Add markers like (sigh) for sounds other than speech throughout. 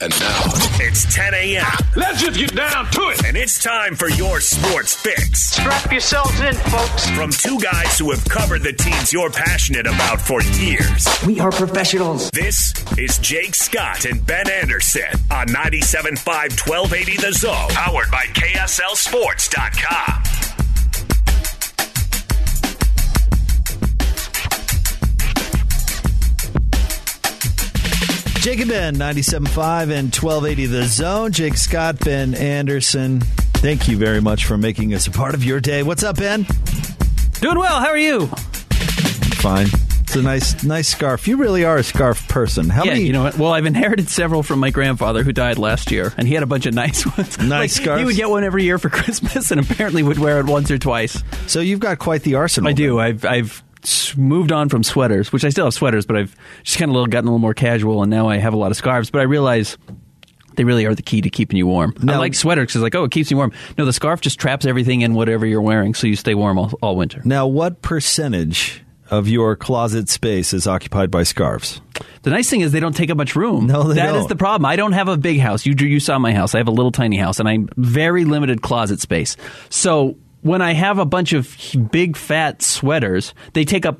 And now it's 10 a.m. Let's just get down to it. And it's time for your sports fix. Strap yourselves in, folks. From two guys who have covered the teams you're passionate about for years. We are professionals. This is Jake Scott and Ben Anderson on 97.5 1280 The Zone, powered by KSLSports.com. Jake and Ben, 97.5 and 1280 The Zone. Jake Scott, Ben Anderson. Thank you very much for making us a part of your day. What's up, Ben? Doing well. How are you? Fine. It's a nice, nice scarf. You really are a scarf person. How yeah, many? you know what? Well, I've inherited several from my grandfather who died last year, and he had a bunch of nice (laughs) ones. Nice like, scarves? He would get one every year for (laughs) Christmas, and apparently would wear it once or twice. So you've got quite the arsenal. I do. then. I've I've moved on from sweaters, which I still have sweaters, but I've just kind of little gotten a little more casual, and now I have a lot of scarves. But I realize. They really are the key to keeping you warm. I like sweaters because, like, oh, it keeps you warm. No, the scarf just traps everything in whatever you're wearing, so you stay warm all, all winter. Now, what percentage of your closet space is occupied by scarves? The nice thing is they don't take up much room. No, they That is don't. the problem. I don't have a big house. You you saw my house. I have a little tiny house, and I'm very limited closet space. So when I have a bunch of big fat sweaters, they take up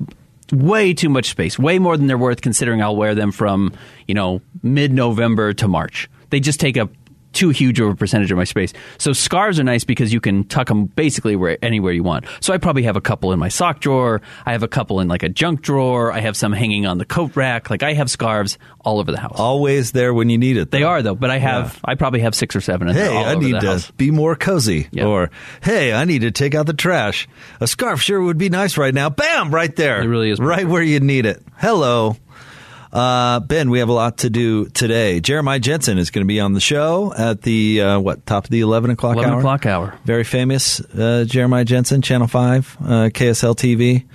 way too much space, way more than they're worth. Considering I'll wear them from you know mid November to March. They just take up too huge of a percentage of my space. So scarves are nice because you can tuck them basically where anywhere you want. So I probably have a couple in my sock drawer. I have a couple in like a junk drawer. I have some hanging on the coat rack. Like I have scarves all over the house. Always there when you need it. they are though, but I have I probably have six or seven. Hey, I need to house. be more cozy. Yeah. Or, hey, I need to take out the trash. A scarf sure would be nice right now. Bam, right there. It really is Right where you need it. Hello. Uh, ben, we have a lot to do today. Jeremiah Jensen is going to be on the show at the, uh, what, top of the 11 o'clock 11 hour? o'clock hour. Very famous uh, Jeremiah Jensen, Channel 5, uh, KSL TV. Who's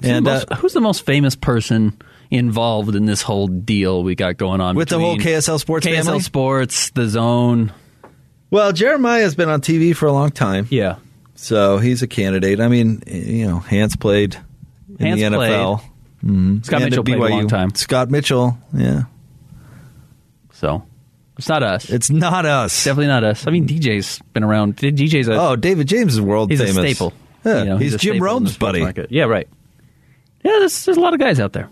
the And most- uh, who's the most famous person involved in this whole deal we got going on With the whole KSL Sports KSL family? Sports, the Zone? well, Jeremiah has been on TV for a long time. Yeah, So he's a candidate. I mean, you know, Hans played in Hans the NFL. Mhm. Scott And Mitchell played a long time. Scott Mitchell, yeah. so it's not us. It's not us. Definitely not us. I mean, DJ's been around. DJ's a Oh, David James is world he's famous. a staple. Yeah, You know, he's, a Jim staple in the Rome's buddy. market. Yeah, right. Yeah, there's, there's a lot of guys out there.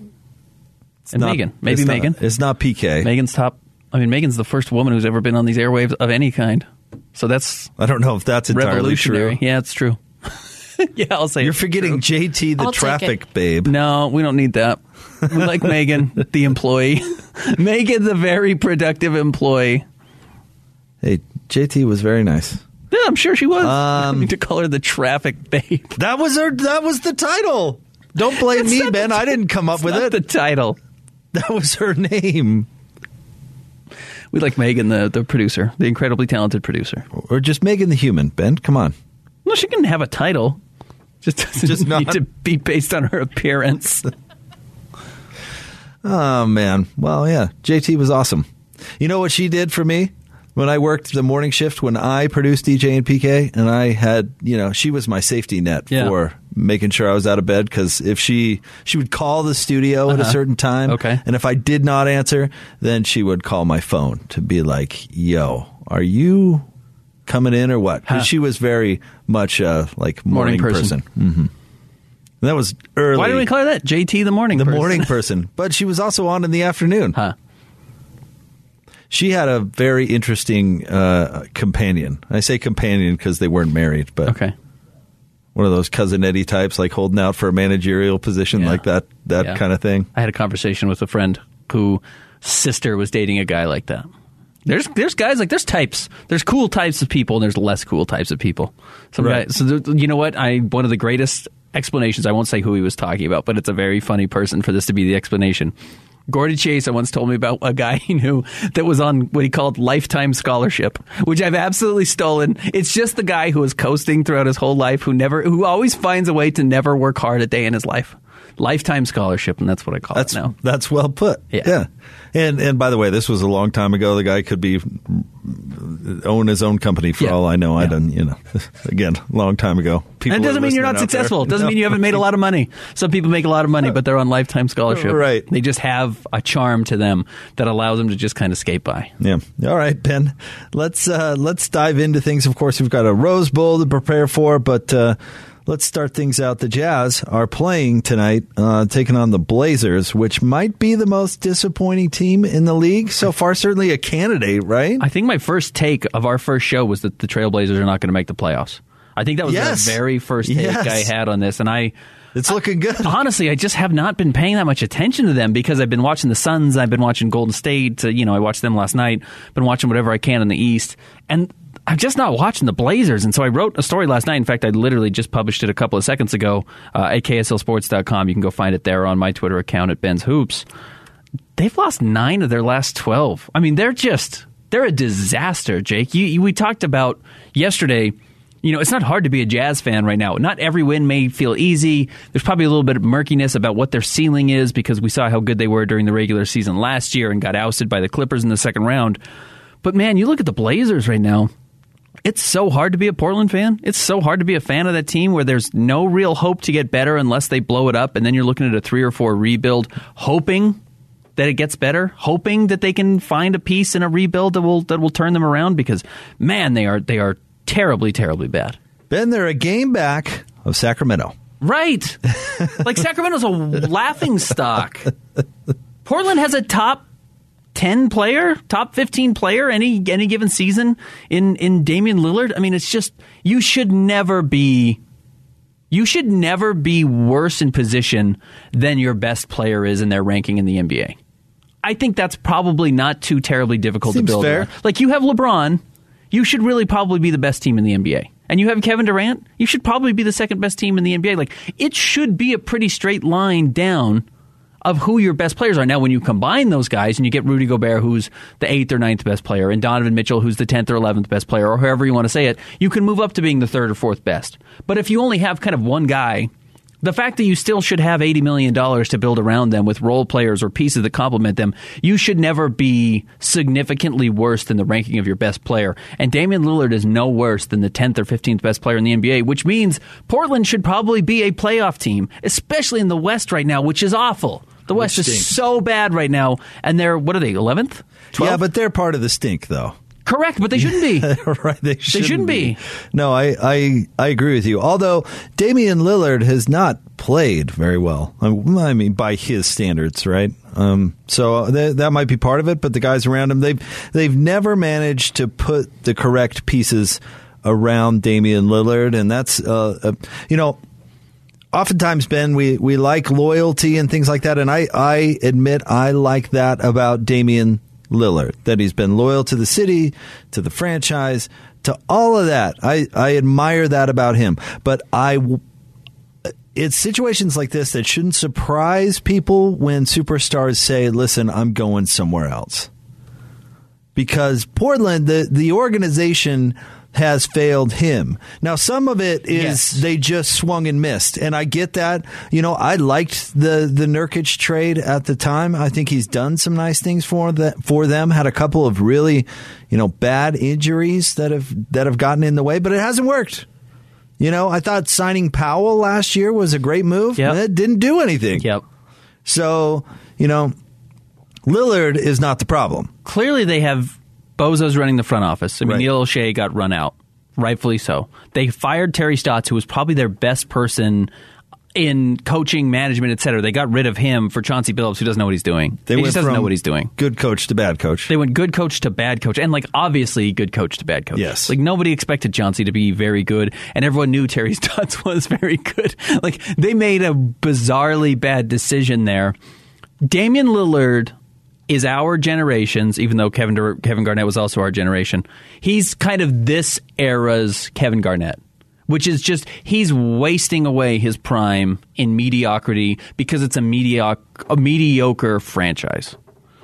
and Not- Megan, maybe it's not- Megan. it's not PK. Megan's top. I mean, Megan's the first woman who's ever been on these airwaves of any kind. So that's I don't know if that's entirely revolutionary. true. Yeah, it's true. (laughs) (laughs) yeah, I'll say You're forgetting true. JT the I'll take traffic babe. No, we don't need that. We like Megan, the employee. (laughs) Megan, the very productive employee. Hey, JT was very nice. Yeah, I'm sure she was. Um, (laughs) I need to call her the traffic babe. That was her. That was the title. Don't blame me, not Ben. the- I didn't come up with Not it. the title. that was her name. We like Megan, the, the producer, the incredibly talented producer. Or just Megan the human. Ben, come on. No, she can have a title. Just doesn't Just need not- to be based on her appearance. (laughs) Oh man. Well, yeah. JT was awesome. You know what she did for me when I worked the morning shift when I produced DJ and PK, and I had you know she was my safety net Yeah. for making sure I was out of bed because if she she would call the studio at a certain time, Uh-huh. Okay. and if I did not answer, then she would call my phone to be like, "Yo, are you?" Coming in or what? Huh. she was very much uh, like morning, Morning person. person. hmm That was early. Why do we call her that? JT, the morning the person. morning (laughs) person? But she was also on in the afternoon. Huh. She had a very interesting uh, companion. I say companion because they weren't married, but Okay. one of those cousin Eddie types, like holding out for a managerial position, Yeah. like that, that Yeah. kind of thing. I had a conversation with a friend who sister was dating a guy like that. There's there's guys like there's types. There's cool types of people and there's less cool types of people. Some Right. guys. So you know what? I one of the greatest explanations. I won't say who he was talking about, but it's a very funny person for this to be the explanation. Gordy Chase I once told me about a guy he knew that was on what he called lifetime scholarship, which I've absolutely stolen. It's just the guy who is coasting throughout his whole life, who never, who always finds a way to never work hard a day in his life. Lifetime scholarship, and that's what I call That's it now. that's well put. Yeah. And and by the way, this was a long time ago. The guy could be own his own company for Yeah. all I know. I don't, you know, (laughs) again, long time ago. People And it doesn't mean you're not successful. It doesn't (laughs) No. mean you haven't made a lot of money. Some people make a lot of money, but they're on lifetime scholarship. Right. They just have a charm to them that allows them to just kind of skate by. Yeah. All right, Ben. Let's uh, let's dive into things. Of course, we've got a Rose Bowl to prepare for, but uh, let's start things out. The Jazz are playing tonight, uh, taking on the Blazers, which might be the most disappointing team in the league so far. Certainly a candidate, right? I think my first take of our first show was that the Trailblazers are not going to make the playoffs. I think that was Yes. the very first take Yes. I had on this, and I It's looking good. honestly, I just have not been paying that much attention to them because I've been watching the Suns, I've been watching Golden State. uh, You know, I watched them last night. Been watching whatever I can in the East, and I'm just not watching the Blazers. And so I wrote a story last night. In fact, I literally just published it a couple of seconds ago uh, at KSLSports.com. You can go find it there on my Twitter account at Ben's Hoops. They've lost nine of their last twelve. I mean, they're just they're a disaster, Jake. You, you, we talked about yesterday you know, it's not hard to be a Jazz fan right now. Not every win may feel easy. There's probably a little bit of murkiness about what their ceiling is because we saw how good they were during the regular season last year and got ousted by the Clippers in the second round. But man, you look at the Blazers right now. It's so hard to be a Portland fan. It's so hard to be a fan of that team where there's no real hope to get better unless they blow it up. And then you're looking at a three or four rebuild, hoping that it gets better, hoping that they can find a piece in a rebuild that will that will turn them around because man, they are they are terribly, terribly bad. Ben, they're a game back of Sacramento. Right. (laughs) like Sacramento's a laughing stock. Portland has a top 10 player, top 15 player any any given season in in Damian Lillard. I mean, it's just you should never be you should never be worse in position than your best player is in their ranking in the NBA. I think that's probably not too terribly difficult Seems to build. fair. Like you have LeBron, you should really probably be the best team in the NBA. And you have Kevin Durant, you should probably be the second best team in the NBA. Like it should be a pretty straight line down of who your best players are. Now, when you combine those guys and you get Rudy Gobert, who's the eighth or ninth best player, and Donovan Mitchell, who's the tenth or eleventh best player, or however you want to say it, you can move up to being the third or fourth best. But if you only have kind of one guy, the fact that you still should have $80 million to build around them with role players or pieces that complement them, you should never be significantly worse than the ranking of your best player. And Damian Lillard is no worse than the 10th or 15th best player in the NBA, which means Portland should probably be a playoff team, especially in the West right now, which is awful. The West is so bad right now, and they're, what are they, 11th? 12th? Yeah, but they're part of the stink, though. Correct, but they shouldn't be. (laughs) right, they shouldn't, shouldn't be. No, I, I I agree with you. Although Damian Lillard has not played very well. I I mean, by his standards, right? Um, so th- that might be part of it. But the guys around him, they've they've never managed to put the correct pieces around Damian Lillard, and that's uh, uh, you know oftentimes ben we, we like loyalty and things like that. And I, I admit i like that about damian lillard that he's been loyal to the city to the franchise to all of that. I, I admire that about him. But I, it's situations like this that shouldn't surprise people when superstars say listen i'm going somewhere else. Because Portland, the the organization has failed him. Now, some of it is Yes. they just swung and missed, and I get that. You know, I liked the the Nurkic trade at the time. I think he's done some nice things for that for them. Had a couple of really, you know, bad injuries that have that have gotten in the way, but it hasn't worked. You know, I thought signing Powell last year was a great move. Yep. It didn't do anything. Yep. So, you know, Lillard is not the problem. clearly they have bozos running the front office. I mean, Right. Neil Olshey got run out, rightfully so. They fired Terry Stotts, who was probably their best person in coaching, management, et cetera. They got rid of him for Chauncey Billups, who doesn't know what he's doing. They he went just doesn't from know what he's doing. Good coach to bad coach. They went good coach to bad coach, and like obviously good coach to bad coach. Yes. like nobody expected Chauncey to be very good, and everyone knew Terry (laughs) Stotts was very good. Like they made a bizarrely bad decision there. Damian Lillard is our generation's, even though Kevin Dur- Kevin Garnett was also our generation. He's kind of this era's Kevin Garnett. Which is just he's wasting away his prime in mediocrity because it's a mediocre a mediocre franchise.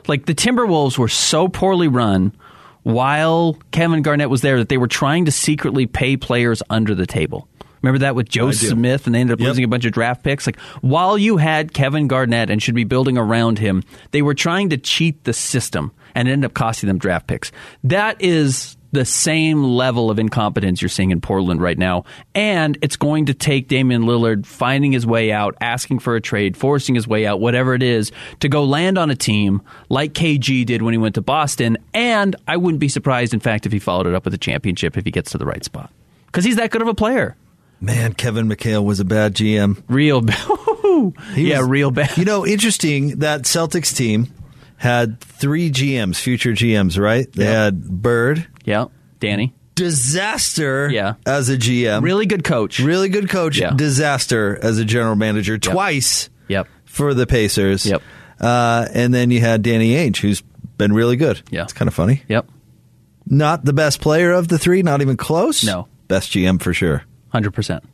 Like the Timberwolves were so poorly run while Kevin Garnett was there that they were trying to secretly pay players under the table. Remember that with Joe Smith and they ended up Yep. losing a bunch of draft picks? Like while you had Kevin Garnett and should be building around him, they were trying to cheat the system and it ended up costing them draft picks. That is the same level of incompetence you're seeing in Portland right now. And it's going to take Damian Lillard finding his way out, asking for a trade, forcing his way out, whatever it is, to go land on a team like KG did when he went to Boston. And I wouldn't be surprised, in fact, if he followed it up with a championship if he gets to the right spot. Because he's that good of a player. Man, Kevin McHale was a bad GM. Real bad. (laughs) Yeah, was- real bad. You know, interesting that Celtics team had three GMs, future GMs, right? They Yep. had Bird, yeah, Danny. disaster Yeah. as a GM. Really good coach. Really good coach, Yeah. disaster as a general manager twice Yep. for the Pacers. Yep. Uh, and then you had Danny Ainge, who's been really good. Yeah. It's kind of funny. Yep. Not the best player of the three, not even close. No. Best GM for sure. Hundred percent.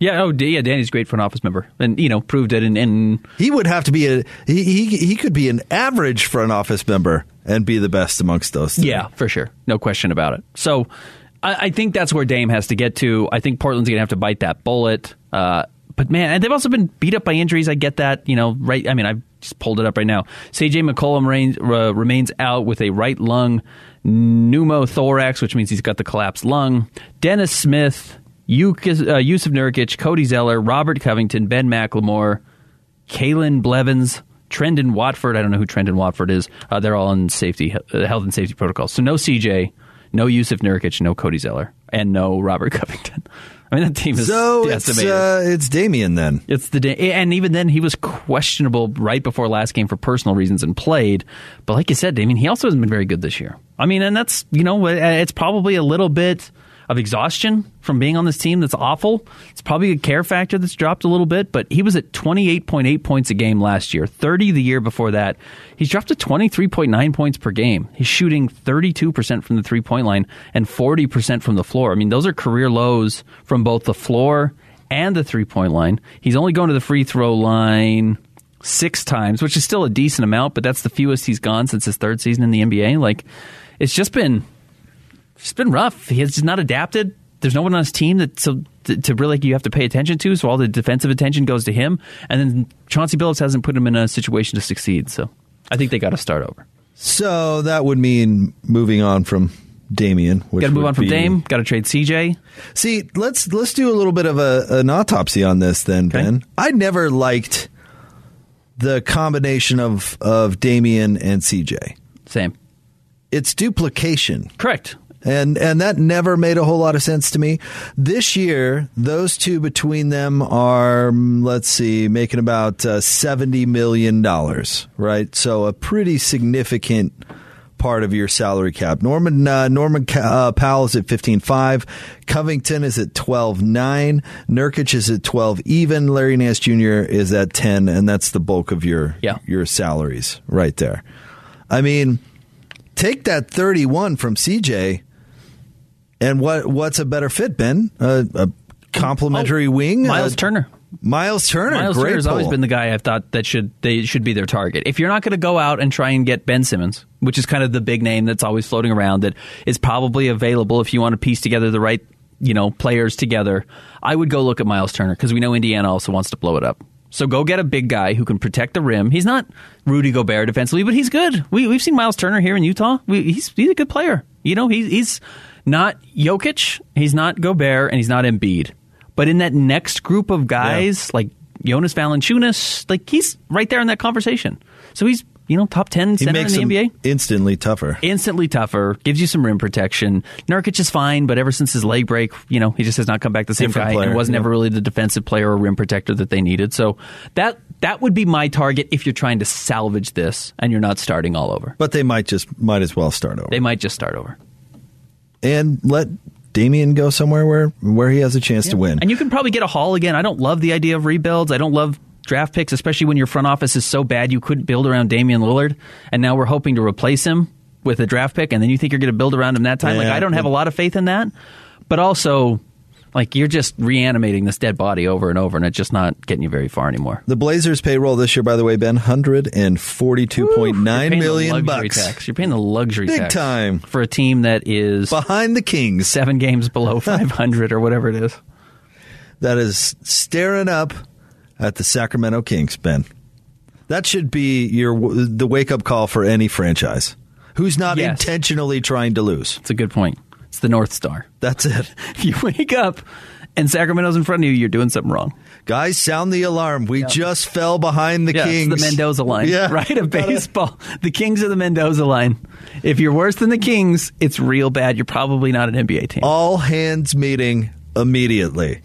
Yeah. Oh, yeah. Danny's great front office member, and you know proved it. And, and He would have to be a he, he he could be an average front office member and be the best amongst those. three. yeah, for sure, no question about it. So, I, I think that's where Dame has to get to. I think Portland's going to have to bite that bullet. Uh, but man, and they've also been beat up by injuries. I get that. You know, right? I mean, I've just pulled it up right now. CJ McCollum reigns, uh, remains out with a right lung pneumothorax, which means he's got the collapsed lung. Dennis Smith, Uh, Jusuf Nurkic, Cody Zeller, Robert Covington, Ben McLemore, Keljin Blevins, Trendon Watford. I don't know who Trendon Watford is. Uh, they're all in safety, uh, health and safety protocols. So no CJ, no Jusuf Nurkic, no Cody Zeller, and no Robert (laughs) Covington. I mean, that team is So it's decimated. uh, it's Damian then. It's the day, and even then, he was questionable right before last game for personal reasons and played. But like you said, Damian, he also hasn't been very good this year. I mean, and that's you know, uh, it's probably a little bit of exhaustion from being on this team that's awful. It's probably a care factor that's dropped a little bit. But he was at twenty eight point eight points a game last year, thirty the year before that. He's dropped to twenty three point nine points per game. He's shooting thirty two percent from the three point line and forty percent from the floor. I mean, those are career lows from both the floor and the three point line. He's only going to the free throw line six times, which is still a decent amount, but that's the fewest he's gone since his third season in the NBA. Like, it's just been, it's been rough. He's just not adapted. There's no one on his team that so to, to really you have to pay attention to. So all the defensive attention goes to him, and then Chauncey Billups hasn't put him in a situation to succeed. So I think they got to start over. So that would mean moving on from Damian. Which Got to move on from be- Dame. Got to trade CJ. See, let's let's do a little bit of a, an autopsy on this then, Okay. Ben. I never liked the combination of of Damian and CJ. Same. It's duplication. Correct. And and that never made a whole lot of sense to me. This year, those two between them are mm, let's see, making about uh, seventy million dollars, right? So a pretty significant part of your salary cap. Norman uh, Norman uh, Powell is at fifteen five. Covington is at twelve nine. Nurkic is at twelve even. Larry Nance Jr. is at ten, and that's the bulk of your Yeah. your salaries right there. I mean, take that 31 from CJ, and what what's a better fit, Ben? A, a complimentary wing, Oh, Miles Uh, Turner. Miles Turner, Miles great has always been the guy I've thought that should they should be their target. If you're not going to go out and try and get Ben Simmons, which is kind of the big name that's always floating around, that is probably available if you want to piece together the right you know players together, I would go look at Miles Turner because we know Indiana also wants to blow it up. So go get a big guy who can protect the rim. He's not Rudy Gobert defensively, but he's good. We we've seen Miles Turner here in Utah. We, he's he's a good player. You know, he's he's not Jokic, he's not Gobert, and he's not Embiid. But in that next group of guys, like Jonas Valanciunas, like he's right there in that conversation. So he's you know top ten He center in the NBA. instantly tougher. Instantly tougher, gives you some rim protection. Nurkic is fine, but ever since his leg break, you know he just has not come back the same Different guy. player, and wasn't yeah. ever really the defensive player or rim protector that they needed. So that that would be my target if you're trying to salvage this and you're not starting all over. But they might just might as well start over They might just start over. And let Damian go somewhere where where he has a chance to win. And you can probably get a haul again. I don't love the idea of rebuilds. I don't love draft picks, especially when your front office is so bad you couldn't build around Damian Lillard, and now we're hoping to replace him with a draft pick, and then you think you're going to build around him that time. like I don't have a lot of faith in that, but also. Like you're just reanimating this dead body over and over, and it's just not getting you very far anymore. the Blazers payroll this year, by the way, Ben, hundred and forty-two point nine million point You're paying the luxury bucks Tax. You're paying the luxury Big tax time. for a team that is behind the Kings. seven games below (laughs) 500 or whatever it is. that is staring up at the Sacramento Kings, Ben. That should be your the wake up call for any franchise who's not Yes. intentionally trying to lose. It's a good point. It's the North Star. That's it. (laughs) If you wake up and Sacramento's in front of you, you're doing something wrong. Guys, sound the alarm. We just fell behind the Yeah, Kings. the Mendoza line, Yeah. (laughs) right? Of baseball. The Kings are the Mendoza line. If you're worse than the Kings, it's real bad. You're probably not an NBA team. All hands meeting immediately.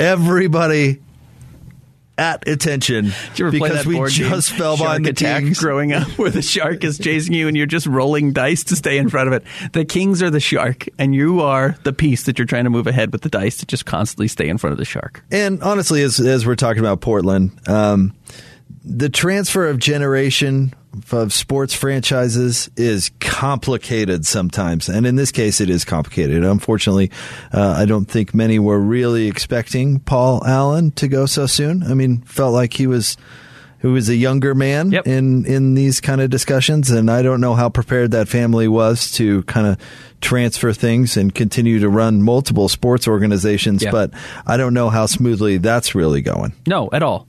Everybody at attention Did you ever play because that we board game, just fell behind the Attack Kings. growing up, where the shark is chasing you and you're just rolling dice to stay in front of it. The Kings are the shark, and you are the piece that you're trying to move ahead with the dice to just constantly stay in front of the shark. And honestly, as as we're talking about Portland, um, the transfer of generation of sports franchises is complicated sometimes, and in this case, it is complicated. Unfortunately, uh, I don't think many were really expecting Paul Allen to go so soon. I mean, felt like he was. Who was a younger man Yep. in in these kind of discussions, and I don't know how prepared that family was to kind of transfer things and continue to run multiple sports organizations. But I don't know how smoothly that's really going. No, at all.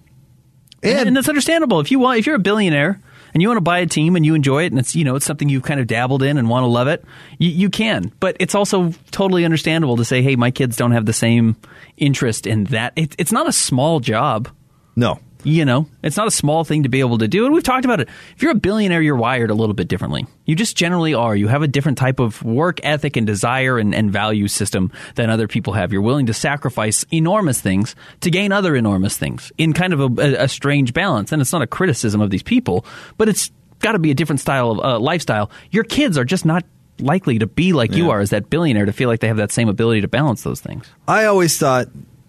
And, And, and that's understandable. If you want, if you're a billionaire and you want to buy a team and you enjoy it, and it's you know it's something you've kind of dabbled in and want to love it, you, you can. But it's also totally understandable to say, hey, my kids don't have the same interest in that. It, it's not a small job. no, You know, it's not a small thing to be able to do. And we've talked about it. If you're a billionaire, you're wired a little bit differently. You just generally are. You have a different type of work ethic and desire and, and value system than other people have. You're willing to sacrifice enormous things to gain other enormous things in kind of a, a, a strange balance. And it's not a criticism of these people, but it's got to be a different style of uh, lifestyle. Your kids are just not likely to be like you are as that billionaire to feel like they have that same ability to balance those things. I always thought,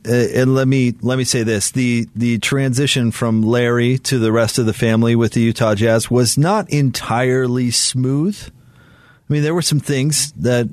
Uh, and let me let me say this: the the transition from Larry to the rest of the family with the Utah Jazz was not entirely smooth. I mean, there were some things that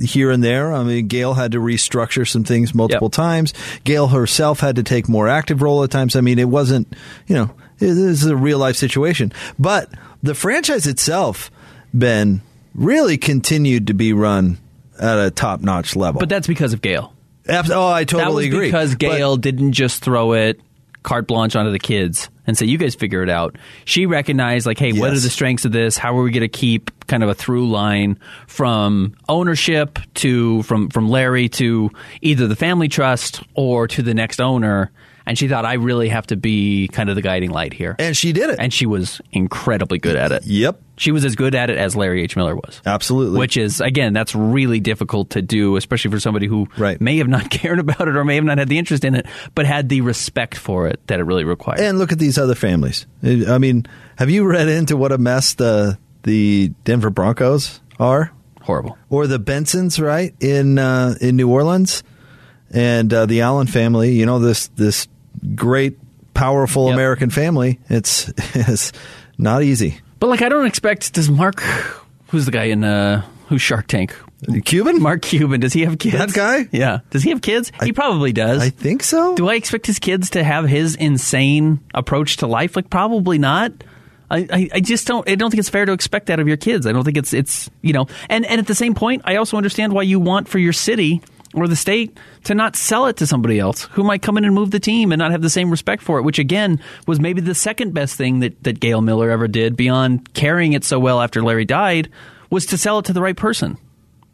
here and there. I mean, Gail had to restructure some things multiple Yep. times. Gail herself had to take more active role at times. I mean, it wasn't, you know, this is a real life situation. But the franchise itself, Ben, really continued to be run at a top notch level. But that's because of Gail. Oh, I totally that was agree. because But- Gail didn't just throw it carte blanche onto the kids and say, "You guys figure it out." She recognized, like, "Hey, what are the strengths of this? How are we going to keep kind of a through line from ownership to from from Larry to either the family trust or to the next owner?" And she thought, "I really have to be kind of the guiding light here." and she did it. and she was incredibly good at it. yep, She was as good at it as Larry H. Miller was. absolutely. Which is again, that's really difficult to do, especially for somebody who Right. may have not (laughs) cared about it or may have not had the interest in it, but had the respect for it that it really required. and look at these other families. I mean, have you read into what a mess the the Denver Broncos are, Horrible. or the Bensons, right in uh, in New Orleans, and uh, the Allen family? You know this this great, powerful Yep. American family. It's (laughs) it's not easy. But like, I don't expect. Does Mark, who's the guy in uh, who's Shark Tank? Cuban, Mark Cuban. Does he have kids? That guy? Yeah. Does he have kids? he probably does. I think so. Do I expect his kids to have his insane approach to life? Like, probably not. I, I, I just don't. I don't think it's fair to expect that of your kids. I don't think it's it's you know. And and at the same point, I also understand why you want for your city or the state to not sell it to somebody else who might come in and move the team and not have the same respect for it. Which again was maybe the second best thing that that Gail Miller ever did beyond carrying it so well after Larry died was to sell it to the right person.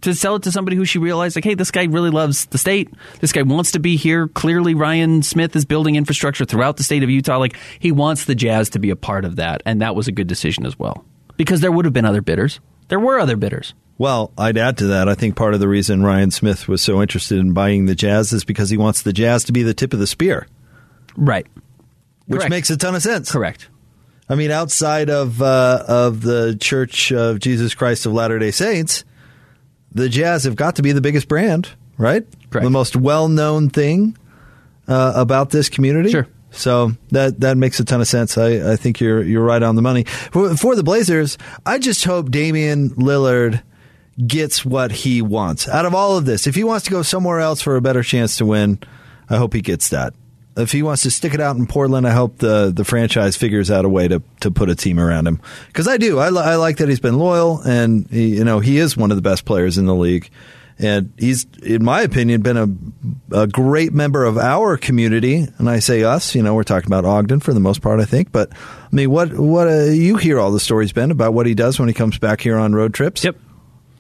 To sell it to somebody who she realized like hey this guy really loves the state. This guy wants to be here. Clearly ryan smith is building infrastructure throughout the state of utah. Like he wants the jazz to be a part of that and that was a good decision as well. Because there would have been other bidders. There were other bidders Well, I'd add to that. I think part of the reason Ryan Smith was so interested in buying the Jazz is because he wants the Jazz to be the tip of the spear, right which Correct. makes a ton of sense. correct I mean, outside of uh, of the Church of Jesus Christ of Latter Day Saints, the Jazz have got to be the biggest brand, right? Correct. The most well known thing uh, about this community. Sure. So that that makes a ton of sense. I, I think you're you're right on the money. For, for the Blazers, I just hope Damian Lillard gets what he wants out of all of this. If he wants to go somewhere else for a better chance to win, I hope he gets that. If he wants to stick it out in Portland, I hope the, the franchise figures out a way to, to put a team around him. Because I do, I, li- I like that he's been loyal, and he, you know he is one of the best players in the league, and he's, in my opinion, been a a great member of our community. And I say us, you know, we're talking about Ogden for the most part, I think. But I mean, what what uh, you hear all the stories, Ben, about what he does when he comes back here on road trips? Yep.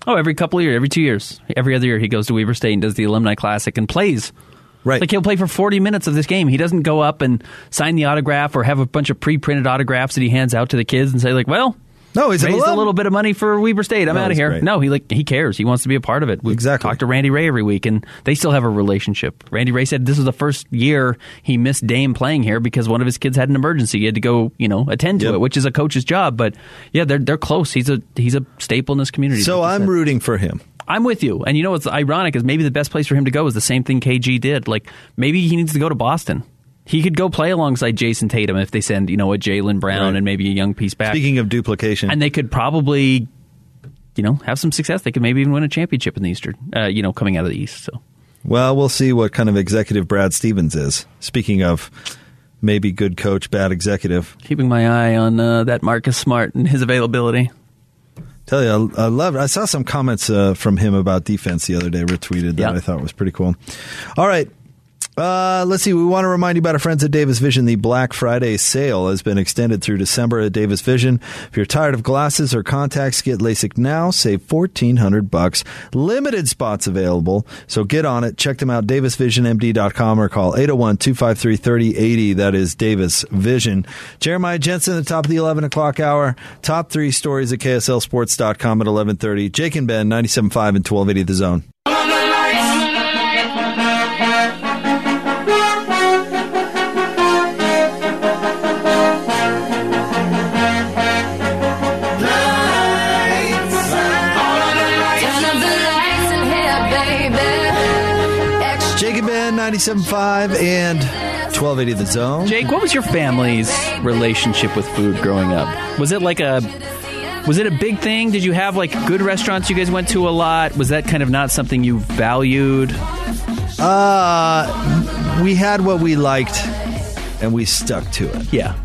Oh, every couple of years, every two years, every other year, he goes to Weber State and does the Alumni Classic and plays. Right. Like he'll play for 40 minutes of this game. He doesn't go up and sign the autograph or have a bunch of pre-printed autographs that he hands out to the kids and say like, "Well, No, he's raised a little bit of money for Weber State. I'm No, out of here." great. No, he like he cares. He wants to be a part of it. We Exactly. talk to Randy Ray every week, and they still have a relationship. Randy Ray said this was the first year he missed Dame playing here because one of his kids had an emergency. He had to go, you know, attend to Yep. it, which is a coach's job. But yeah, they're they're close. He's a he's a staple in this community. So like I'm said. rooting for him. I'm with you. And you know what's ironic is maybe the best place for him to go is the same thing KG did. Like maybe he needs to go to Boston. He could go play alongside Jayson Tatum if they send, you know, a Jaylen Brown Right. and maybe a young piece back. Speaking of duplication, and they could probably, you know, have some success. They could maybe even win a championship in the Eastern, uh, you know, coming out of the East. So well, we'll see what kind of executive Brad Stevens is. Speaking of maybe good coach, bad executive. keeping my eye on uh, that Marcus Smart and his availability. Tell you, I, I love. I saw some comments uh, from him about defense the other day, retweeted that Yeah. I thought was pretty cool. All right. Uh, let's see. We want to remind you about our friends at Davis Vision. The Black Friday sale has been extended through December at Davis Vision. If you're tired of glasses or contacts, get LASIK now. Save fourteen hundred bucks. Limited spots available, so get on it. Check them out. DavisVisionMD.com or call 801-253-3080. That is Davis Vision. Jeremiah Jensen, the top of the eleven o'clock hour. Top three stories at KSLSports.com at eleven thirty. Jake and Ben, 97.5 and twelve eighty. The Zone. 97.5 and 1280 The Zone. Jake, what was your family's relationship with food growing up? Was it like a was it a big thing? Did you have like good restaurants you guys went to a lot? Was that kind of not something you valued? Uh, we had what we liked and we stuck to it. Yeah.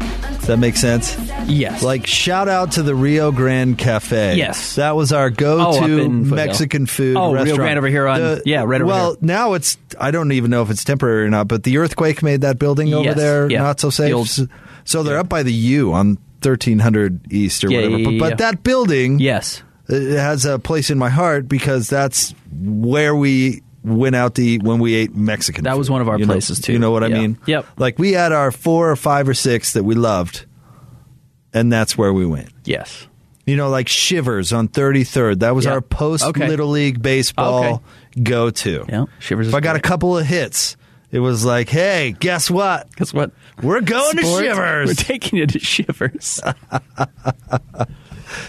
That make sense? Yes. Like, shout out to the Rio Grande Cafe. Yes. That was our go Oh, up to in Foothill. Mexican food Oh, Rio. Grande over here on- yeah, right over Well, here. now it's, I don't even know if it's temporary or not, but the earthquake made that building over Yes, there yeah. not so The safe. old- so, they're up by the U on 1300 East or Yeah, whatever. yeah, but, but yeah. that building. yes. it has a place in my heart because that's where we went out to eat when we ate Mexican. That was one of our You know- places, too. You know what I mean? Yep. Like we had our four or five or six that we loved, and that's where we went. Yes. You know, like Shivers on 33rd. That was Yep. our post Okay. Little League baseball go to. Yeah, Shivers is If I got a couple of hits, it was like, hey, guess what? Guess what? We're going to Shivers. We're taking you to Shivers. (laughs)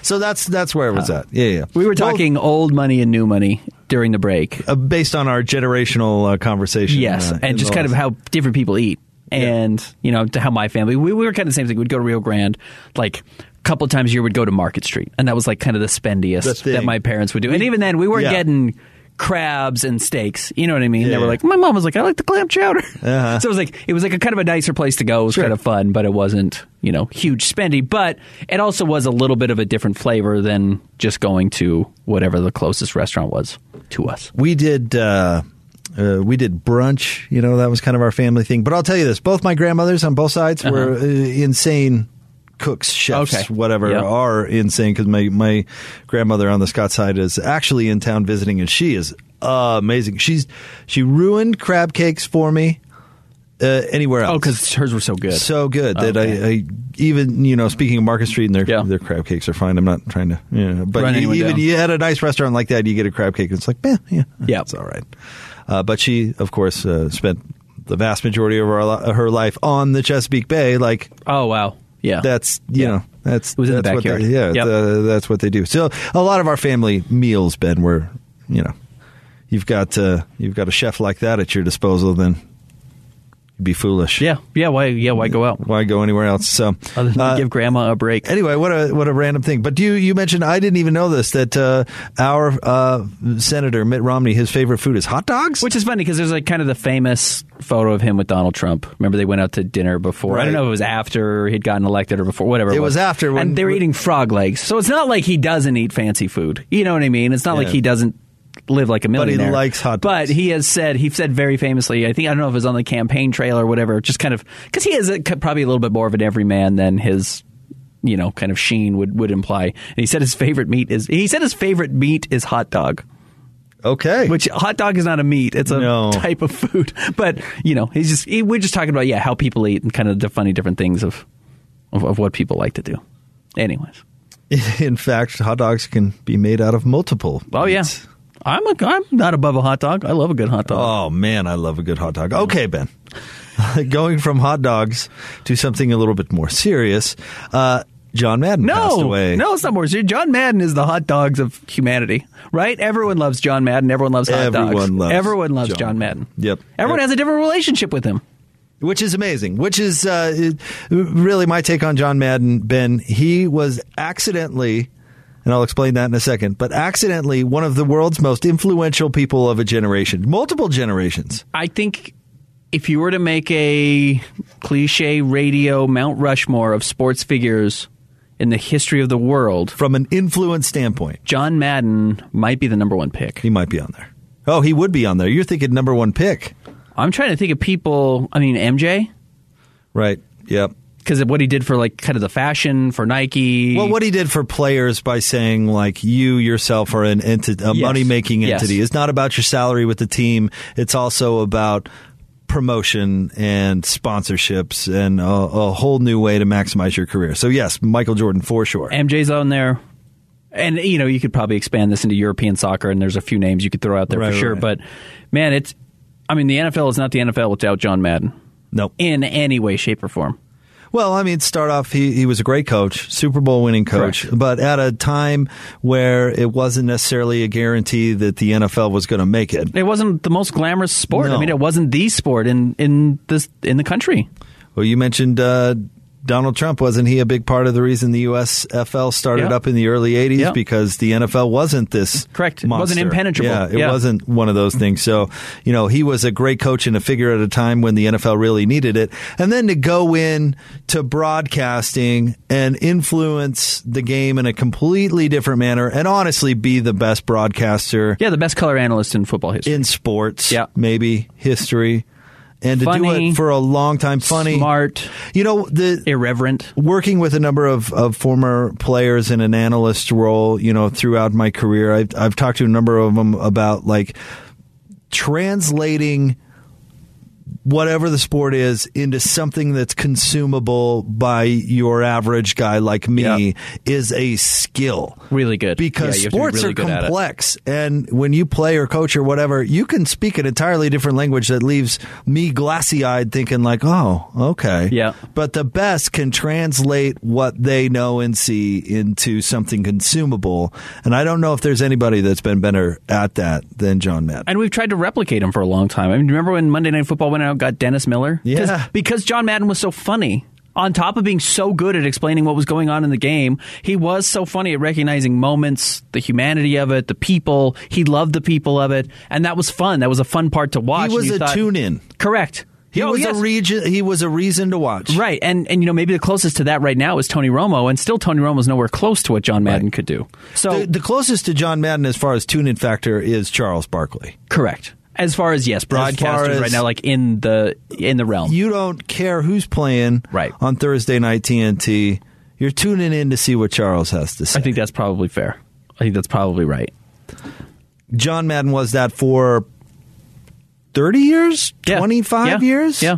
so that's that's where it was at. Yeah, yeah. We were Well, talking old money and new money during the break. uh, based on our generational uh, conversation. Yes, uh, and just kind of how different people eat, and you know, to how my family we, we were kind of the same thing. We'd go to Rio Grande, like a couple times a year. We'd go to Market Street, and that was like kind of the spendiest that my parents would do. And even then, we weren't Yeah. getting crabs and steaks. You know what I mean? Yeah, they were yeah. like, my mom was like, I like the clam chowder. (laughs) Uh-huh. So it was like it was like a kind of a nicer place to go. It was Sure. kind of fun, but it wasn't you know huge spendy. But it also was a little bit of a different flavor than just going to whatever the closest restaurant was to us. we did uh, uh, we did brunch. You know, that was kind of our family thing. But I'll tell you this: both my grandmothers on both sides were uh, insane cooks, chefs. Okay. whatever, Yeah. are insane. Because my my grandmother on the Scott side is actually in town visiting, and she is uh, amazing. She's she ruined crab cakes for me. Uh, anywhere else? Oh, because hers were so good. so good that Okay. I, I even you know speaking of Market Street and their Yeah. their crab cakes are fine. I'm not trying to you know, but you, even down. you had a nice restaurant like that, you get a crab cake, and it's like, eh, yeah, Yeah. it's all right. Uh, but she, of course, uh, spent the vast majority of her, her life on the Chesapeake Bay. Like oh wow, yeah. that's you Yeah. know that's It was in the that's what backyard. they- yeah, Yep. the- that's what they do. So a lot of our family meals, Ben, were you know, you've got uh, you've got a chef like that at your disposal, then you'd be foolish. Yeah, yeah. Why? Yeah, why go out? Why go anywhere else? So Other than uh, give grandma a break. Anyway, what a what a random thing. But you you mentioned I didn't even know this that uh, our uh, senator Mitt Romney his favorite food is hot dogs. Which is funny because there's like kind of the famous photo of him with Donald Trump. Remember they went out to dinner before. I don't know if it was after he'd gotten elected or before, whatever. It, It was after when- and they were eating frog legs. So it's not like he doesn't eat fancy food. You know what I mean? It's not like he doesn't live like a millionaire. But he likes hot dogs. But he has said he said very famously. I think I don't know if it was on the campaign trail or whatever. Just kind of because he is a, probably a little bit more of an everyman than his you know kind of sheen would would imply. And he said his favorite meat is he said his favorite meat is hot dog. Okay. Which hot dog is not a meat; it's a No. type of food. (laughs) But you know, he's just he, we're just talking about yeah how people eat and kind of the funny different things of, of of what people like to do. Anyways, (laughs) in fact, hot dogs can be made out of multiple. oh yeah, meats. I'm a, I'm not above a hot dog. I love a good hot dog. Oh man, I love a good hot dog. Okay, Ben. (laughs) Going from hot dogs to something a little bit more serious. Uh, John Madden passed No, away. no, it's not more serious. John Madden is the hot dogs of humanity, right? Everyone loves John Madden. Everyone loves hot dogs. Everyone loves Everyone loves John John, Madden. Yep. Everyone Yep. has a different relationship with him. which is amazing. Which is uh, really my take on John Madden. Ben, he was accidentally, and I'll explain that in a second, but accidentally one of the world's most influential people of a generation, multiple generations. I think if you were to make a cliche radio Mount Rushmore of sports figures in the history of the world, From an influence standpoint, John Madden might be the number one pick. he might be on there. Oh, he would be on there. You're thinking number one pick, I'm trying to think of people. I mean, MJ, right? Yep. Because of what he did for like kind of the fashion for Nike. Well, what he did for players by saying like you yourself are an entity, a Yes. money making Yes. entity. It's not about your salary with the team. It's also about promotion and sponsorships and a, a whole new way to maximize your career. So yes, Michael Jordan for sure. MJ's on there. And you know, you could probably expand this into European soccer and there's a few names you could throw out there Right, for sure, right. but man, it's I mean, the NFL is not the NFL without John Madden nope. in any way shape or form. Well, I mean, start off, he, he was a great coach, Super Bowl winning coach, Correct. but at a time where it wasn't necessarily a guarantee that the NFL was going to make it. It wasn't the most glamorous sport. No. I mean, it wasn't the sport in in this in the country. Well, you mentioned uh, Donald Trump. Wasn't he a big part of the reason the USFL started up in the early 80s? Yeah. Because the NFL wasn't this. Correct. It wasn't impenetrable. Yeah, it Yeah. wasn't one of those things. So, you know, he was a great coach and a figure at a time when the NFL really needed it. And then to go in to broadcasting and influence the game in a completely different manner and honestly be the best broadcaster Yeah, the best color analyst in football history. in sports, Yeah. maybe history. And to do it for a long time, funny, smart, You know, the irreverent. working with a number of, of former players in an analyst role, you know, throughout my career, I've, I've talked to a number of them about like translating whatever the sport is into something that's consumable by your average guy like me Yeah. is a skill Really good. because Yeah, to be sports really are complex and when you play or coach or whatever you can speak an entirely different language that leaves me glassy-eyed thinking like oh okay Yeah. but the best can translate what they know and see into something consumable and i don't know if there's anybody that's been better at that than john madden And we've tried to replicate him for a long time. I mean, remember when Monday Night Football went out got Dennis Miller? Yeah. Because John Madden was so funny. On top of being so good at explaining what was going on in the game, he was so funny at recognizing moments, the humanity of it, the people. He loved the people of it, and that was fun. That was a fun part to watch. he was a thought- tune-in Correct. he Oh, was yes. a region he was a reason to watch Right, and and you know maybe the closest to that right now is Tony Romo, and still Tony Romo's nowhere close to what John Madden could do. So the, the closest to john madden as far as tune-in factor is charles barkley correct. As far as yes, broadcasters as- right now, like in the in the realm. you don't care who's playing Right. on Thursday night TNT. You're tuning in to see what Charles has to say. I think that's probably fair. I think that's probably right. John Madden was that for 30 years, Yeah. 25 Yeah. years. Yeah.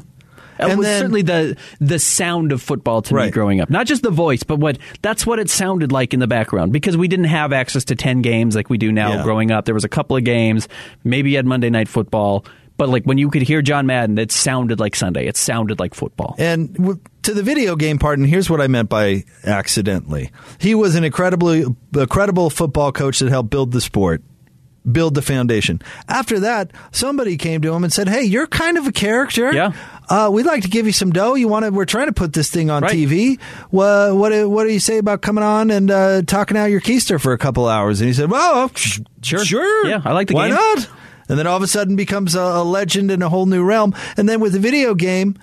It And was then- certainly the the sound of football to me growing up. Not just the voice, but what that's what it sounded like in the background because we didn't have access to 10 games like we do now Yeah. growing up. There was a couple of games, maybe you had Monday night football, but like when you could hear John Madden, it sounded like Sunday. It sounded like football. And w- to the video game part, and here's what I meant by accidentally. He was an incredibly a credible football coach that helped build the sport, build the foundation. After that, somebody came to him and said, "Hey, you're kind of a character. Yeah. uh, we'd like to give you some dough. You want to? We're trying to put this thing on Right. TV. What, what do- what do you say about coming on and uh, talking out your keister for a couple hours?" And he said, "Well, Sure. sure, Yeah, I like the Why game." Why not?" And then all of a sudden becomes a, a legend in a whole new realm. And then with the video game,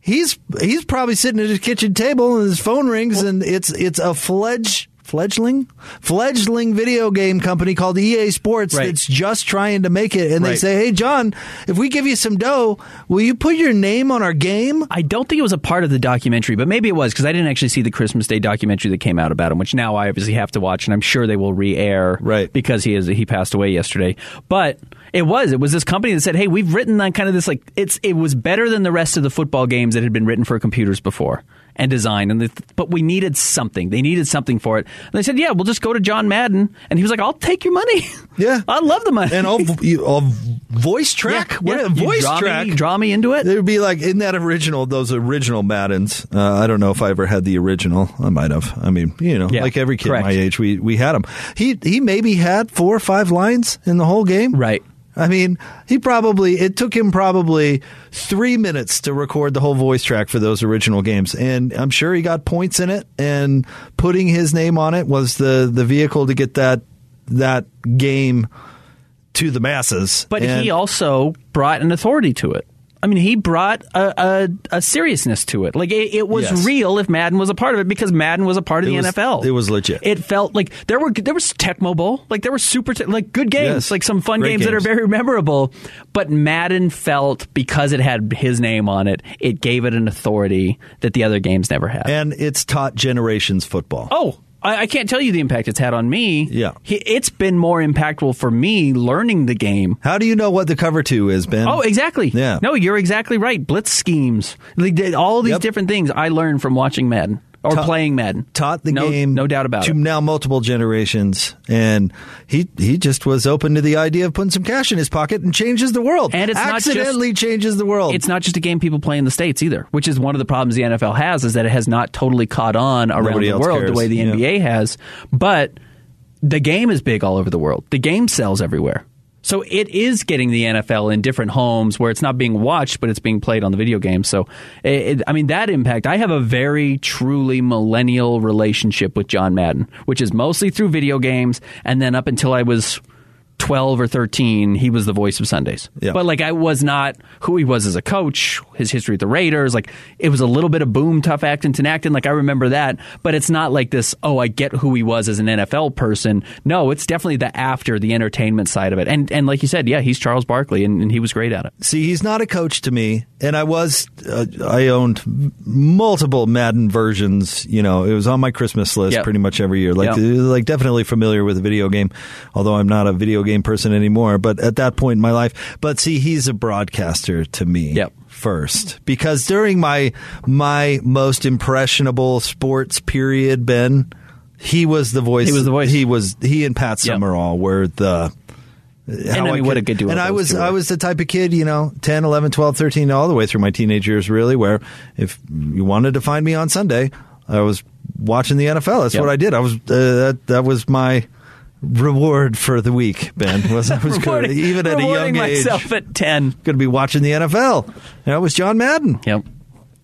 he's he's probably sitting at his kitchen table and his phone rings and it's it's a fledged fledgling fledgling video game company called EA Sports Right. that's just trying to make it and they say, "Hey John, if we give you some dough, will you put your name on our game?" I don't think it was a part of the documentary, but maybe it was because I didn't actually see the Christmas Day documentary that came out about him, which now I obviously have to watch, and I'm sure they will re-air, Right. Because he is he passed away yesterday. But it was it was this company that said, "Hey, we've written on kind of this like it's it was better than the rest of the football games that had been written for computers before." And design. and the, but we needed something. They needed something for it. And they said, "Yeah, we'll just go to John Madden." And he was like, "I'll take your money. Yeah. (laughs) I love the money." And I'll, you, I'll voice track, Yeah, What yeah. voice draw track. me, draw me into it. It would be like in that original, those original Maddens. Uh, I don't know if I ever had the original. I might have. I mean, you know, Yeah, like every kid correct. my age, we we had him. He he maybe had four or five lines in the whole game. Right. I mean, he probably it took him probably three minutes to record the whole voice track for those original games, and I'm sure he got points in it. And putting his name on it was the the vehicle to get that that game to the masses. But And- he also brought an authority to it. I mean, he brought a, a, a seriousness to it. Like it, it was Yes. real if Madden was a part of it because Madden was a part of It the was- NFL. it was legit. It felt like there were there was Tecmo Bowl, like there were super te- like good games, Yes. like some fun Great games, that are very memorable. But Madden felt because it had his name on it, it gave it an authority that the other games never had. and it's taught generations football. Oh, I, I can't tell you the impact it's had on me. Yeah. He, it's been more impactful for me learning the game How do you know what the cover two is, Ben? Oh, exactly. Yeah. No, you're exactly right. Blitz schemes, Like, all these Yep. different things I learned from watching Madden or playing Madden. taught the no, game no doubt about to it. now multiple generations and he he just was open to the idea of putting some cash in his pocket and changes the world And it's not just- accidentally changes the world It's not just a game people play in the states either, which is one of the problems the NFL has is that it has not totally caught on around Nobody the world cares. the way the Yeah. NBA has. But the game is big all over the world. The game sells everywhere. So it is getting the NFL in different homes where it's not being watched, but it's being played on the video game. So, it, it- I mean, that impact. I have a very truly millennial relationship with John Madden, which is mostly through video games, and then up until I was. 12 or 13, he was the voice of Sundays. Yeah. But like I was not who he was as a coach, his history with the Raiders, like it was a little bit of boom, tough acting, acting. Like I remember that, but it's not like this, oh, I get who he was as an NFL person. No, it's definitely the after, the entertainment side of it. And and like you said, yeah, he's Charles Barkley and, and he was great at it. see he's not a coach to me and i was uh, i owned multiple madden versions you know it was on my christmas list Yep. pretty much every year like Yep. uh, like definitely familiar with the video game although i'm not a video game person anymore but at that point in my life but see he's a broadcaster to me Yep. First because during my my most impressionable sports period ben he was the voice He was the voice. he was he and pat Yep. summerall were the how I mean, what a good duo And I those was two were. I was the type of kid, you know, 10, 11, 12, 13, all the way through my teenage years, really, where if you wanted to find me on Sunday, I was watching the NFL. That's Yep. what I did. I was uh, that that was my reward for the week. Ben was I (laughs) was good, even at a young age. myself at 10. Going to be watching the NFL. That was John Madden. Yep.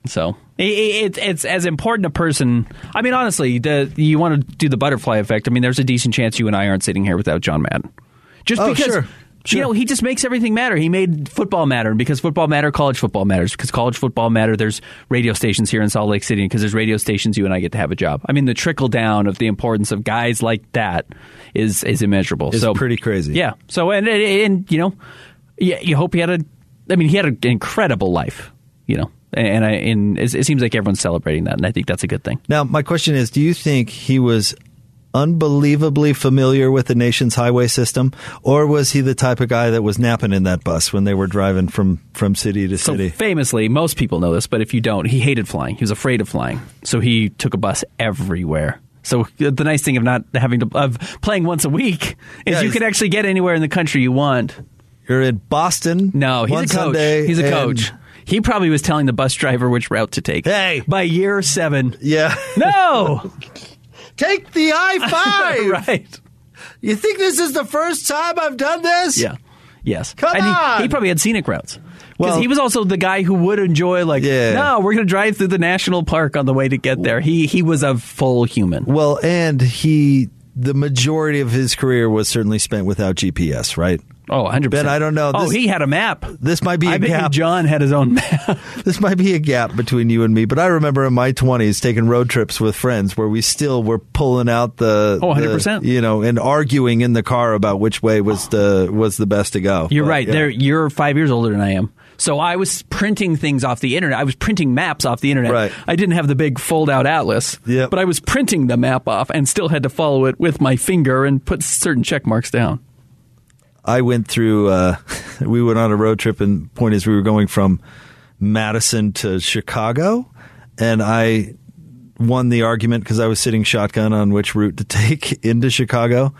So it, it, it's as important a person. I mean, honestly, the you want to do the butterfly effect. I mean, there's a decent chance you and I aren't sitting here without John Madden. Just Oh, because. sure. Sure. You know, he just makes everything matter. He made football matter, and because football matter, college football matters. Because college football matter, there's radio stations here in Salt Lake City. Because there's radio stations, you and I get to have a job. I mean, the trickle down of the importance of guys like that is is immeasurable. Is so pretty crazy. Yeah. So and and, and you know, you, you hope he had a. I mean, he had an incredible life. You know, and I and it, it seems like everyone's celebrating that, and I think that's a good thing. Now, my question is: Do you think he was unbelievably familiar with the nation's highway system, or was he the type of guy that was napping in that bus when they were driving from from city to So city? famously, most people know this, but if you don't, he hated flying. He was afraid of flying, so he took a bus everywhere. So the nice thing of not having to of playing once a week is Yeah, you can actually get anywhere in the country you want. You're in Boston. No, he's a coach. Sunday, he's a coach. He probably was telling the bus driver which route to take. Hey. by year seven. Yeah. No, (laughs) Take the I five. (laughs) right? You think this is the first time I've done this? Yeah. Yes. Come and he, on! he probably had scenic routes. Because Well- he was also the guy who would enjoy like, Yeah. no, we're going to drive through the national park on the way to get there. He he was a full human. Well, and he the majority of his career was certainly spent without GPS, right? Oh, 100%. Ben, I don't know. Oh, he had a map. This might be a I you gap. John had his own map. (laughs) This might be a gap between you and me, but I remember in my twenties taking road trips with friends where we still were pulling out the Oh, 100%. you know, and arguing in the car about which way was the was the best to go. You're But, right. yeah. There, you're five years older than I am. So I was printing things off the internet. I was printing maps off the internet. Right. I didn't have the big fold-out atlas. Yep. But I was printing the map off and still had to follow it with my finger and put certain check marks down. I went through. Uh, (laughs) we went on a road trip, and point is, we were going from Madison to Chicago, and I won the argument because I was sitting shotgun on which route to (laughs) take into Chicago.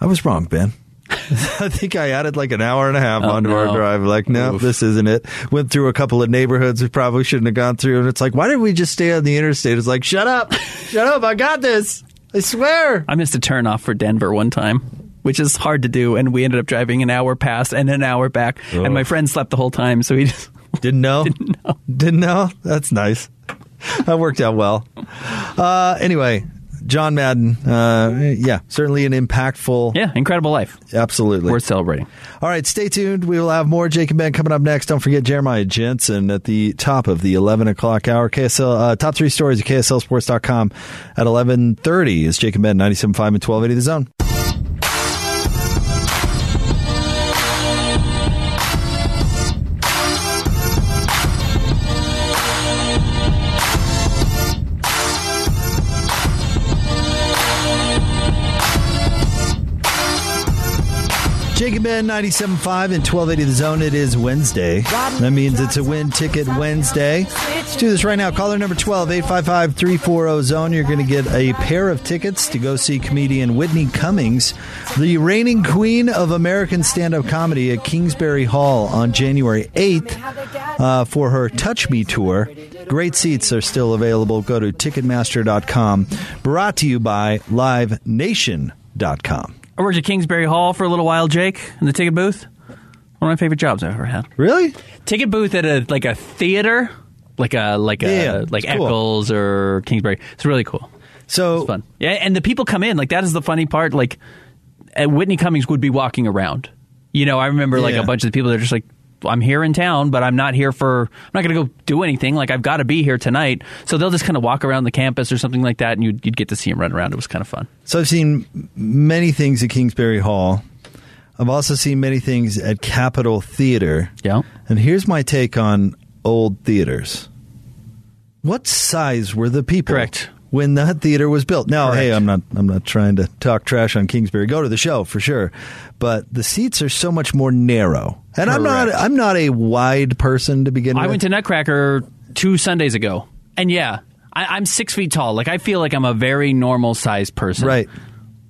I was wrong, Ben. (laughs) I think I added like an hour and a half Oh, onto our drive. Like, no, this isn't it. Went through a couple of neighborhoods we probably shouldn't have gone through, and it's like, why didn't we just stay on the interstate? It's like, shut up, shut up, I got this. I swear. I missed a turn off for Denver one time, which is hard to do, and we ended up driving an hour past and an hour back, and my friend slept the whole time, so he just (laughs) Didn't know? Didn't know. Didn't know? That's nice. That worked out well. Uh, anyway, John Madden, uh, yeah, certainly an impactful. yeah, incredible life, Absolutely. worth celebrating. All right, stay tuned. We will have more Jake and Ben coming up next. Don't forget Jeremiah Jensen at the top of the 11 o'clock hour. KSL, uh, top three stories at KSLSports.com at 1130 is Jake and Ben, 97.5 and 1280 The Zone. Jake and Ben 97.5 and 1280 The Zone. It is Wednesday. That means it's a win ticket Wednesday. Let's do this right now. Caller number 12 855 340 Zone. You're going to get a pair of tickets to go see comedian Whitney Cummings, the reigning queen of American stand up comedy at Kingsbury Hall on January 8th uh, for her Touch Me tour. Great seats are still available. Go to Ticketmaster.com. Brought to you by live LiveNation.com. I worked at Kingsbury Hall for a little while, Jake, in the ticket booth. One of my favorite jobs I've ever had. Really? Ticket booth at a like a theater, like a like a Yeah, like it's cool. Eccles or Kingsbury. It's really cool. So It's fun. Yeah, and the people come in like that is the funny part. Like uh, Whitney Cummings would be walking around. You know, I remember like Yeah. a bunch of the people that are just like, I'm here in town, but I'm not here for. I'm not going to go do anything. Like I've got to be here tonight. So they'll just kind of walk around the campus or something like that, and you'd, you'd get to see him run around. It was kind of fun. So I've seen many things at Kingsbury Hall. I've also seen many things at Capitol Theater. Yeah. And here's my take on old theaters. What size were the people? Correct. When that theater was built. Now, Correct. hey, I'm not I'm not trying to talk trash on Kingsbury. Go to the show for sure. But the seats are so much more narrow. And I'm not I'm not a wide person to begin with. I with. went to Nutcracker two Sundays ago, and yeah, I, I'm six feet tall. Like I feel like I'm a very normal sized person. Right.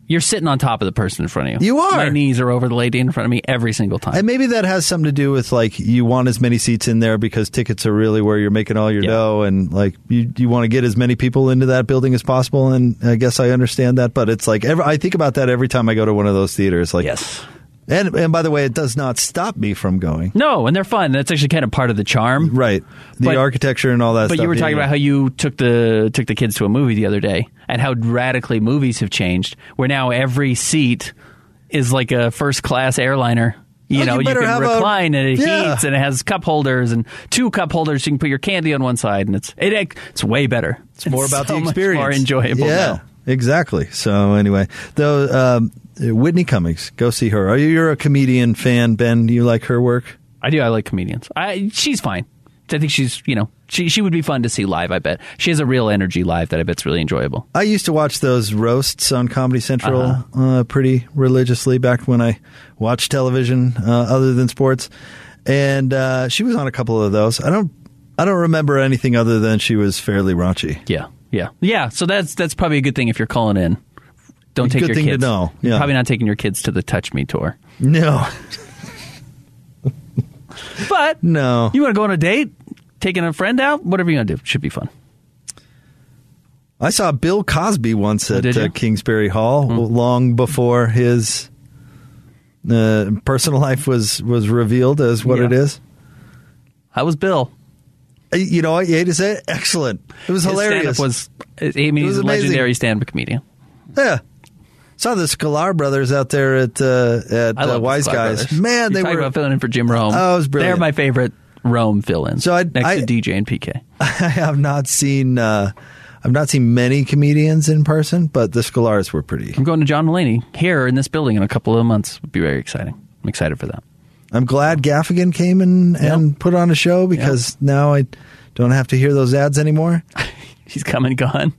You're sitting on top of the person in front of you. You are. My knees are over the lady in front of me every single time. And maybe that has something to do with like you want as many seats in there because tickets are really where you're making all your dough, and like you you want to get as many people into that building as possible. And I guess I understand that, but it's like every, I think about that every time I go to one of those theaters. Like yes. And and by the way, it does not stop me from going. No, and they're fun. That's actually kind of part of the charm. Right, the But- architecture and all that. But stuff. you were talking yeah. about how you took the took the kids to a movie the other day, and how radically movies have changed. Where now every seat is like a first class airliner. You Oh, know, you you, can have a- recline and it Yeah. heats, and it has cup holders and two cup holders. You can put your candy on one side, and it's it, it's way better. It's more about so the experience. more enjoyable. Yeah, now. exactly. So anyway, though um, Whitney Cummings, go see her. Are you you're a comedian fan, Ben? Do you like her work? I do. I like comedians. I she's fine. I think she's you know she she would be fun to see live. I bet she has a real energy live that I bet's really enjoyable. I used to watch those roasts on Comedy Central Uh-huh. uh pretty religiously back when I watched television uh, other than sports, and uh, she was on a couple of those. I don't, I don't remember anything other than she was fairly raunchy. Yeah, yeah, yeah. So that's that's probably a good thing if you're calling in. Don't take your thing to kids. know, You're. Probably not taking your kids to the Touch Me tour. No, (laughs) But no. you want to go on a date, taking a friend out, whatever you want to do, should be fun. I saw Bill Cosby once Oh, at did uh. Kingsbury Hall, Hmm. long before his uh, personal life was was revealed as what Yeah. it is. How was Bill? Uh, You know, I hate to say it, excellent. It was His hilarious. was. I mean, was he's a amazing. legendary stand-up comedian. yeah, Saw the Sklar brothers out there at uh, at uh, the Wise Guys. Brothers. Man, You're they were. about filling in for Jim Rome. Oh, it was brilliant. They're my favorite Rome fill-in. So I- next I- to DJ and PK. (laughs) I have not seen. Uh, I've not seen many comedians in person, but the Sklars were pretty. I'm going to John Mulaney here in this building in a couple of months. Would be very exciting. I'm excited for that. I'm glad Gaffigan came and, and put on a show because now I don't have to hear those ads anymore. (laughs) He's come and gone.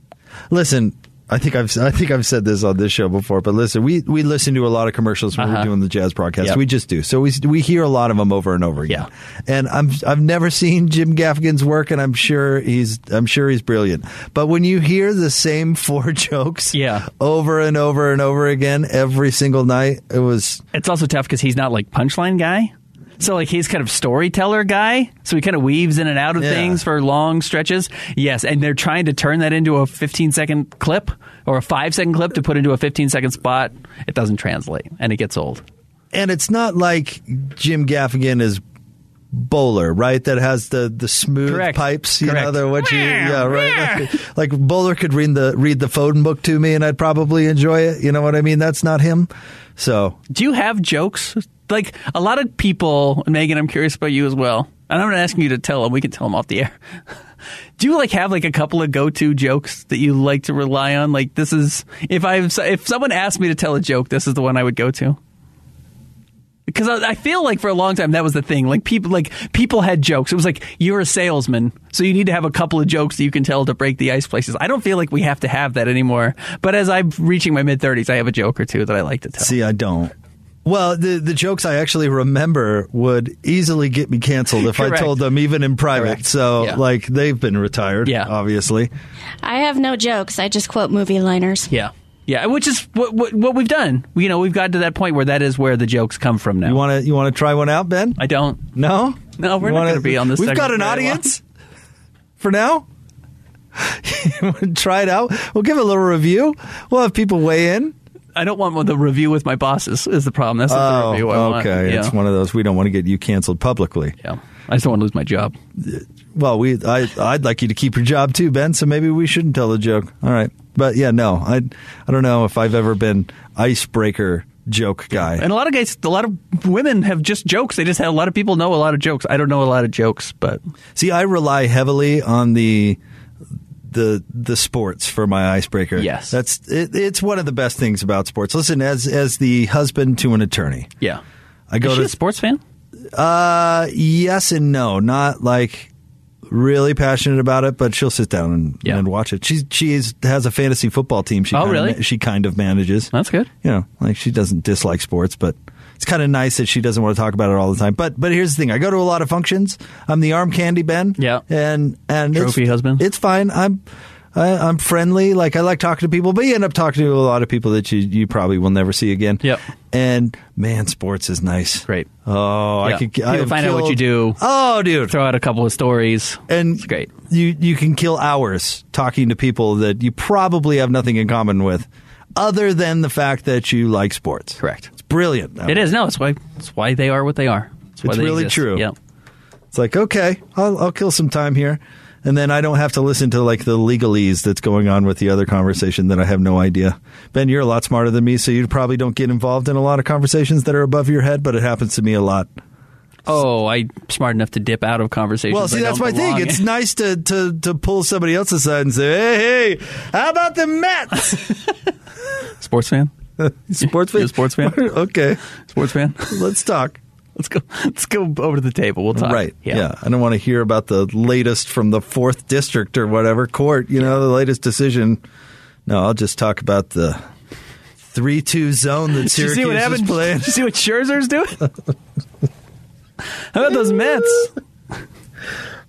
Listen, I think I've I think I've said this on this show before, but listen, we we listen to a lot of commercials when we're Uh-huh. doing the jazz broadcast. Yep. We just do. So we we hear a lot of them over and over again. Yeah. And I'm I've never seen Jim Gaffigan's work, and I'm sure he's I'm sure he's brilliant. But when you hear the same (laughs) four jokes, Yeah. over and over and over again every single night, it was It's also tough because he's not like punchline guy. So like he's kind of storyteller guy. So he kind of weaves in and out of Yeah. things for long stretches. Yes, and they're trying to turn that into a 15 second clip or a 5 second clip to put into a 15 second spot. It doesn't translate and it gets old. and it's not like Jim Gaffigan is Bowler, right? That has the the smooth Correct. pipes, you know, the what you yeah, right. Like, like Bowler could read the read the phone book to me and I'd probably enjoy it. You know what I mean? That's not him. So Do you have jokes? Like a lot of people, Megan, I'm curious about you as well. And I'm not asking you to tell them. We can tell them off the air. (laughs) Do you like have like a couple of go-to jokes that you like to rely on? Like this is if I if someone asked me to tell a joke, this is the one I would go to. Because I, I feel like for a long time that was the thing. Like people like people had jokes. It was like you're a salesman, so you need to have a couple of jokes that you can tell to break the ice places. I don't feel like we have to have that anymore. But as I'm reaching my mid 30s, I have a joke or two that I like to tell. see, I don't. Well, the the jokes I actually remember would easily get me canceled if I told them even in private. Correct. So, Yeah. like, they've been retired, Yeah. obviously. I have no jokes. I just quote movie liners. Yeah. Yeah, which is what, what what we've done. You know, we've gotten to that point where that is where the jokes come from now. You want to you want to try one out, Ben? I don't. No, No, we're not wanna- gonna be on this We've got an audience for now. (laughs) try it out. We'll give it a little review. We'll have people weigh in. I don't want the review with my bosses. Is the problem? That's not the oh, review I want. Oh, okay. Yeah. It's one of those. We don't want to get you canceled publicly. yeah. I just don't want to lose my job. Well, we I I'd like you to keep your job too, Ben. So maybe we shouldn't tell the joke. All right, but yeah, no, I I don't know if I've ever been icebreaker joke guy. And a lot of guys, a lot of women have just jokes. They just have a lot of people know a lot of jokes. I don't know a lot of jokes, but See, I rely heavily on the the the sports for my icebreaker. Yes. that's it, it's one of the best things about sports. Listen, as as the husband to an attorney, yeah. I go Is she to a sports fan? uh yes and no, not like really passionate about it, but she'll sit down and, Yeah. and watch it. She she is, has a fantasy football team. She Oh, kinda really? ma- she kind of manages. That's good. you know, like she doesn't dislike sports, but it's kind of nice that she doesn't want to talk about it all the time. But but here's the thing: I go to a lot of functions. I'm the arm candy Ben. Yeah. and and Trophy it's, husband. It's fine. I'm. I, I'm friendly. Like I like talking to people, but you end up talking to a lot of people that you, you probably will never see again. Yep. And man, sports is nice. Great. Oh, I could. I find out what you do. Oh, dude. Throw out a couple of stories. And It's great. You you can kill hours talking to people that you probably have nothing in common with, other than the fact that you like sports. Correct. It's brilliant. It is no. It's why. It's why they are what they are. It's, It's they really exist. true. Yeah. It's like okay, I'll, I'll kill some time here, and then I don't have to listen to like the legalese that's going on with the other conversation that I have no idea. Ben, you're a lot smarter than me, so you probably don't get involved in a lot of conversations that are above your head, but it happens to me a lot. Oh, I'm smart enough to dip out of conversations. Well, see, that's my thing. It's nice to, to to pull somebody else aside and say, "Hey, hey, how about the Mets?" (laughs) sports fan. (laughs) sports fan. a sports fan? (laughs) okay, Sports fan. let's talk. Let's go. Let's go over to the table. We'll talk. Right. Yeah. I don't want to hear about the latest from the fourth district or whatever court, you know, the latest decision. No, I'll just talk about the 3 2 zone that (laughs) Syracuse see what is happened? playing. Did you see what Scherzer's doing? (laughs) How about those Mets?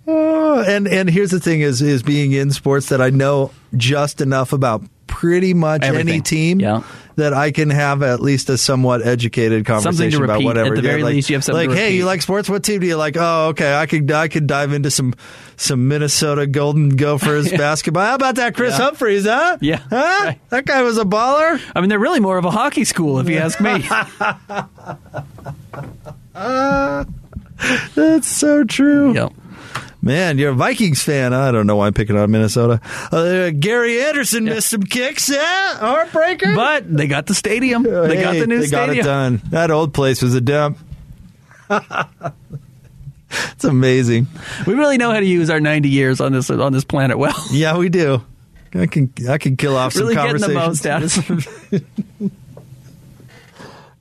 Oh, and and here's the thing is is being in sports that I know just enough about pretty much any team Yeah. That I can have at least a somewhat educated conversation about whatever. At the very like, least, you have something like, hey, you like sports? What team do you like? Oh, okay, I could I could dive into some some Minnesota Golden Gophers (laughs) basketball. How about that, Kris Yeah. Humphries? Huh? Yeah. huh? Right. That guy was a baller. I mean, they're really more of a hockey school, if you (laughs) ask me. (laughs) Ah, that's so true. yep. Man, you're a Vikings fan. I don't know why I'm picking on Minnesota. Uh, Gary Anderson missed some kicks. Yeah, heartbreaker. But they got the stadium. They got the new they got stadium. it done. That old place was a dump. (laughs) it's amazing. We really know how to use our 90 years on this on this planet well. (laughs) Yeah, we do. I can I can kill off some really getting the conversations. out of (laughs)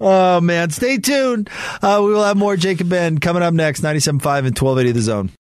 Oh man, stay tuned. Uh, we will have more Jake and Ben coming up next. 97.5 and 1280 the zone.